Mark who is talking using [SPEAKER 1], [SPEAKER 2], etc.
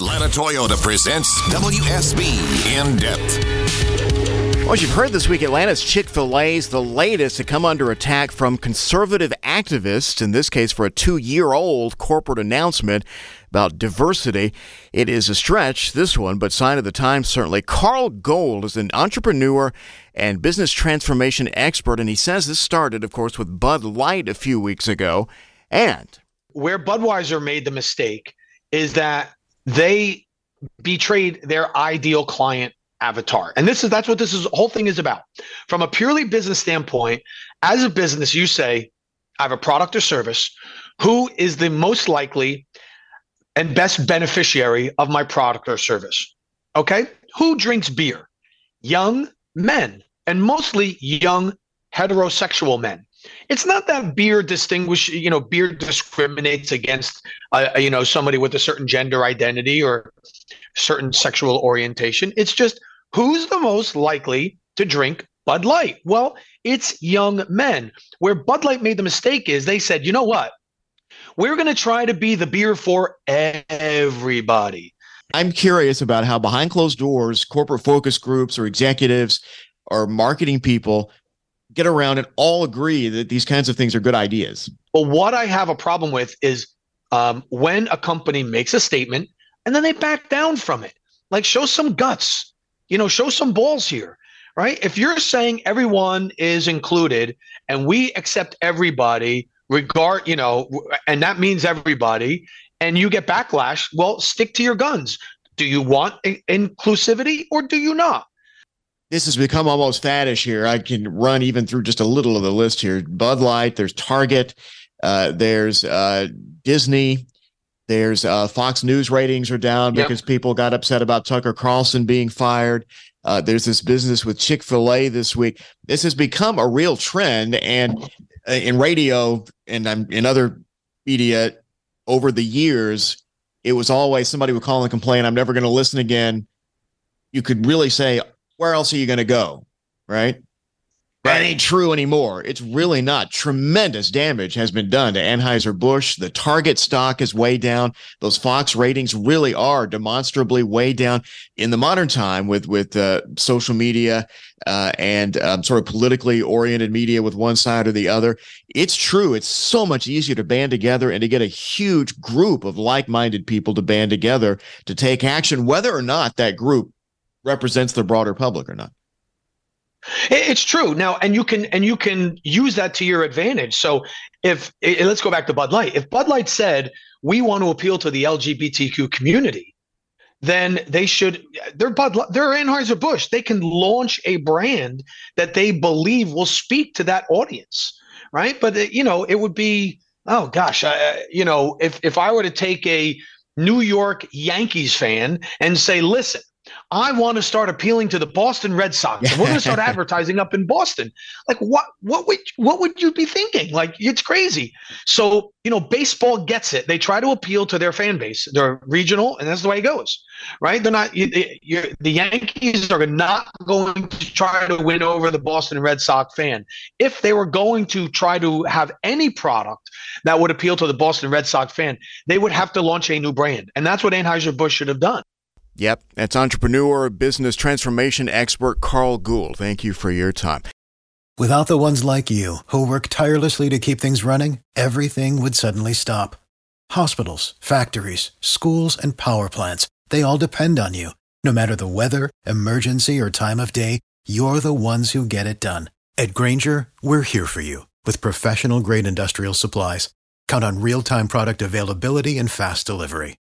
[SPEAKER 1] Atlanta Toyota presents WSB In Depth.
[SPEAKER 2] Well, as you've heard this week, Atlanta's Chick fil A is the latest to come under attack from conservative activists, in this case for a two year old corporate announcement about diversity. It is a stretch, this one, but sign of the times certainly. Carl Gould is an entrepreneur and business transformation expert, and he says this started, of course, with Bud Light a few weeks ago. And
[SPEAKER 3] where Budweiser made the mistake is that they betrayed their ideal client avatar. And this is that's what this is whole thing is about. From a purely business standpoint, as a business, you say, I have a product or service. Who is the most likely and best beneficiary of my product or service? Okay. Who drinks beer? Young men, and mostly young heterosexual men it's not that beer distinguish you know beer discriminates against uh, you know somebody with a certain gender identity or certain sexual orientation. It's just who's the most likely to drink bud light? Well it's young men. Where bud light made the mistake is they said you know what? We're going to try to be the beer for everybody.
[SPEAKER 2] I'm curious about how behind closed doors corporate focus groups or executives or marketing people get around and all agree that these kinds of things are good ideas.
[SPEAKER 3] Well, what I have a problem with is um, when a company makes a statement and then they back down from it. Like, show some guts, you know, show some balls here, right? If you're saying everyone is included and we accept everybody, regard, you know, and that means everybody, and you get backlash, well, stick to your guns. Do you want inclusivity or do you not?
[SPEAKER 2] This has become almost faddish here. I can run even through just a little of the list here. Bud Light, there's Target, uh, there's uh, Disney, there's uh, Fox News ratings are down yep. because people got upset about Tucker Carlson being fired. Uh, there's this business with Chick fil A this week. This has become a real trend. And uh, in radio and I'm in other media over the years, it was always somebody would call and complain, I'm never going to listen again. You could really say where else are you going to go? Right. That ain't true anymore. It's really not. Tremendous damage has been done to Anheuser-Busch. The Target stock is way down. Those Fox ratings really are demonstrably way down in the modern time with, with uh, social media uh, and um, sort of politically oriented media with one side or the other. It's true. It's so much easier to band together and to get a huge group of like-minded people to band together to take action, whether or not that group represents the broader public or not.
[SPEAKER 3] It's true now, and you can and you can use that to your advantage. So, if let's go back to Bud Light. If Bud Light said we want to appeal to the LGBTQ community, then they should. They're Bud. They're Anheuser Busch. They can launch a brand that they believe will speak to that audience, right? But uh, you know, it would be oh gosh, I, you know, if if I were to take a New York Yankees fan and say, listen I want to start appealing to the Boston Red Sox. And we're going to start advertising up in Boston. Like what what would what would you be thinking? Like it's crazy. So, you know, baseball gets it. They try to appeal to their fan base. They're regional and that's the way it goes. Right? They're not you, the Yankees are not going to try to win over the Boston Red Sox fan. If they were going to try to have any product that would appeal to the Boston Red Sox fan, they would have to launch a new brand. And that's what Anheuser-Busch should have done.
[SPEAKER 2] Yep, that's entrepreneur, business transformation expert Carl Gould. Thank you for your time.
[SPEAKER 4] Without the ones like you, who work tirelessly to keep things running, everything would suddenly stop. Hospitals, factories, schools, and power plants, they all depend on you. No matter the weather, emergency, or time of day, you're the ones who get it done. At Grainger, we're here for you with professional grade industrial supplies. Count on real time product availability and fast delivery.